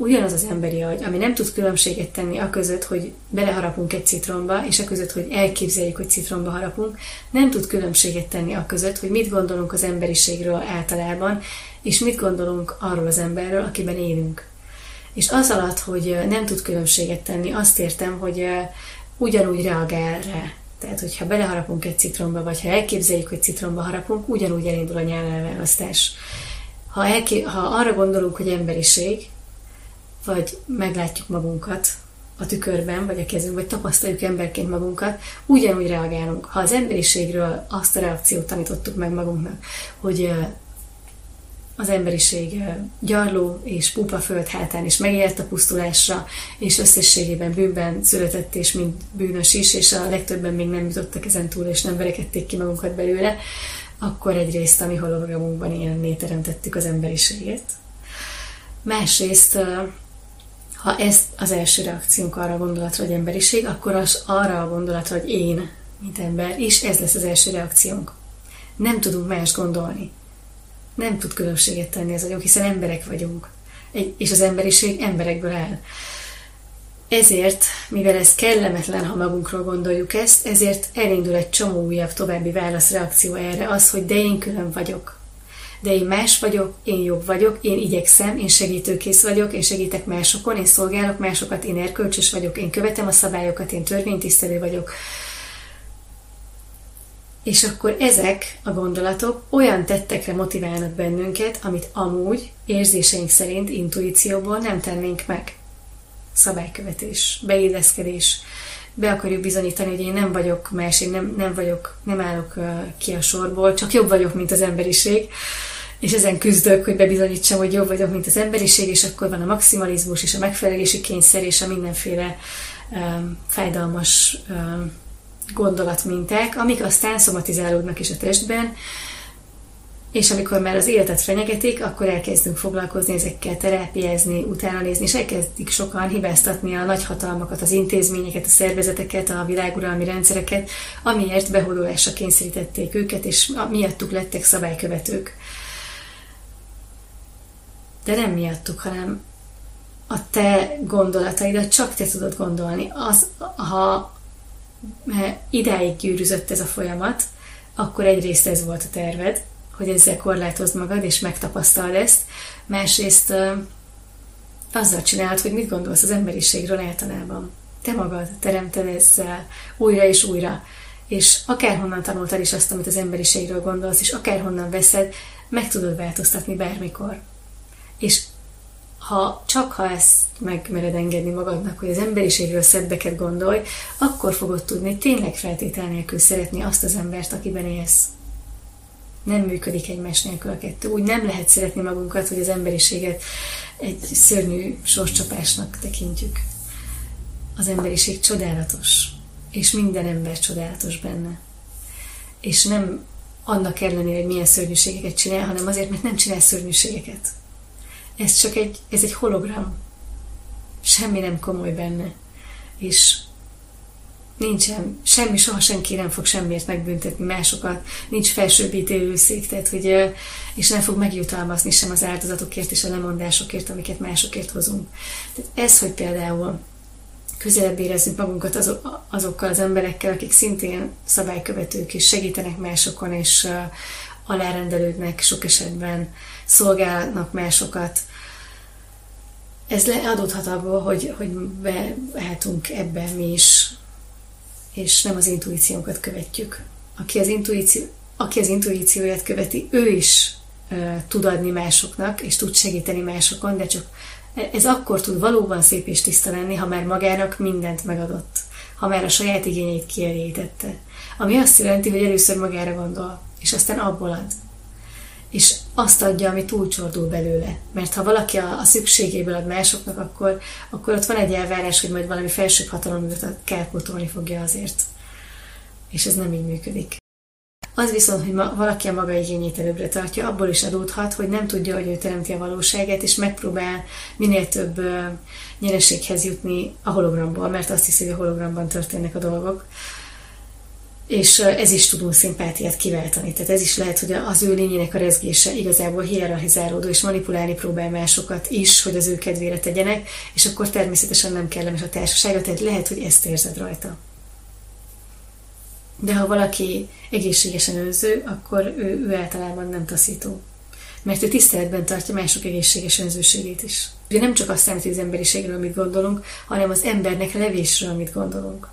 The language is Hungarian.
ugyanaz az emberi agy, ami nem tud különbséget tenni a között, hogy beleharapunk egy citromba, és a között, hogy elképzeljük, hogy citromba harapunk, nem tud különbséget tenni a között, hogy mit gondolunk az emberiségről általában, és mit gondolunk arról az emberről, akiben élünk. És az alatt, hogy nem tud különbséget tenni, azt értem, hogy ugyanúgy reagál rá. Tehát, hogyha beleharapunk egy citromba, vagy ha elképzeljük, hogy citromba harapunk, ugyanúgy elindul a nyelvelválasztás. Ha, elké- ha arra gondolunk, hogy emberiség, vagy meglátjuk magunkat a tükörben, vagy a kezünk, vagy tapasztaljuk emberként magunkat, ugyanúgy reagálunk. Ha az emberiségről azt a reakciót tanítottuk meg magunknak, hogy az emberiség gyarló és pupa föld hátán is megért a pusztulásra, és összességében bűnben született, és mind bűnös is, és a legtöbben még nem jutottak ezen túl, és nem verekedték ki magunkat belőle, akkor egyrészt a mi hologramunkban ilyenné teremtettük az emberiséget. Másrészt, ha ez az első reakciónk arra a gondolatra, hogy emberiség, akkor az arra a gondolatra, hogy én, mint ember, és ez lesz az első reakciónk. Nem tudunk más gondolni nem tud különbséget tenni az agyunk, hiszen emberek vagyunk. És az emberiség emberekből áll. Ezért, mivel ez kellemetlen, ha magunkról gondoljuk ezt, ezért elindul egy csomó újabb további válaszreakció erre, az, hogy de én külön vagyok. De én más vagyok, én jobb vagyok, én igyekszem, én segítőkész vagyok, én segítek másokon, én szolgálok másokat, én erkölcsös vagyok, én követem a szabályokat, én törvénytisztelő vagyok, és akkor ezek a gondolatok olyan tettekre motiválnak bennünket, amit amúgy érzéseink szerint intuícióból nem tennénk meg. Szabálykövetés, beilleszkedés, be akarjuk bizonyítani, hogy én nem vagyok más, én nem, nem vagyok, nem állok ki a sorból, csak jobb vagyok, mint az emberiség, és ezen küzdök, hogy bebizonyítsam, hogy jobb vagyok, mint az emberiség, és akkor van a maximalizmus, és a megfelelési kényszer, és a mindenféle um, fájdalmas um, gondolatminták, amik aztán szomatizálódnak is a testben, és amikor már az életet fenyegetik, akkor elkezdünk foglalkozni ezekkel, terápiázni, utána nézni, és elkezdik sokan hibáztatni a nagyhatalmakat, az intézményeket, a szervezeteket, a világuralmi rendszereket, amiért behódolásra kényszerítették őket, és miattuk lettek szabálykövetők. De nem miattuk, hanem a te gondolataidat csak te tudod gondolni. Az, ha idáig gyűrűzött ez a folyamat, akkor egyrészt ez volt a terved, hogy ezzel korlátozd magad, és megtapasztald ezt. Másrészt azzal csinálod, hogy mit gondolsz az emberiségről általában. Te magad teremted ezzel újra és újra. És akárhonnan tanultad is azt, amit az emberiségről gondolsz, és akárhonnan veszed, meg tudod változtatni bármikor. És ha csak ha ezt megmered engedni magadnak, hogy az emberiségről szebbeket gondolj, akkor fogod tudni tényleg feltétel nélkül szeretni azt az embert, akiben élsz. Nem működik egymás nélkül a kettő. Úgy nem lehet szeretni magunkat, hogy az emberiséget egy szörnyű sorscsapásnak tekintjük. Az emberiség csodálatos, és minden ember csodálatos benne. És nem annak ellenére, hogy milyen szörnyűségeket csinál, hanem azért, mert nem csinál szörnyűségeket ez csak egy, ez egy hologram. Semmi nem komoly benne. És nincsen, semmi, soha senki nem fog semmiért megbüntetni másokat, nincs felsőbb ítélőszék, tehát hogy, és nem fog megjutalmazni sem az áldozatokért és a lemondásokért, amiket másokért hozunk. Tehát ez, hogy például közelebb érezzük magunkat azok, azokkal az emberekkel, akik szintén szabálykövetők és segítenek másokon, és alárendelődnek sok esetben, szolgálnak másokat, ez adódhat abból, hogy, hogy beálltunk ebben mi is, és nem az intuíciónkat követjük. Aki az, intuíció, aki az intuícióját követi, ő is uh, tud adni másoknak, és tud segíteni másokon, de csak ez akkor tud valóban szép és tiszta lenni, ha már magának mindent megadott, ha már a saját igényeit kielégítette. Ami azt jelenti, hogy először magára gondol, és aztán abból ad és azt adja, ami túlcsordul belőle. Mert ha valaki a, a szükségéből ad másoknak, akkor, akkor ott van egy elvárás, hogy majd valami felsőbb hatalom mögött kárpótolni fogja azért. És ez nem így működik. Az viszont, hogy ma, valaki a maga igényét előbbre tartja, abból is adódhat, hogy nem tudja, hogy ő teremti a valóságát, és megpróbál minél több uh, nyereséghez jutni a hologramból, mert azt hiszi, hogy a hologramban történnek a dolgok és ez is tudunk szimpátiát kiváltani. Tehát ez is lehet, hogy az ő lényének a rezgése igazából hierarchizálódó, és manipulálni próbál másokat is, hogy az ő kedvére tegyenek, és akkor természetesen nem kellemes a társasága, tehát lehet, hogy ezt érzed rajta. De ha valaki egészségesen önző, akkor ő, ő általában nem taszító. Mert ő tiszteletben tartja mások egészséges önzőségét is. Ugye nem csak azt számít, hogy az emberiségről mit gondolunk, hanem az embernek levésről mit gondolunk.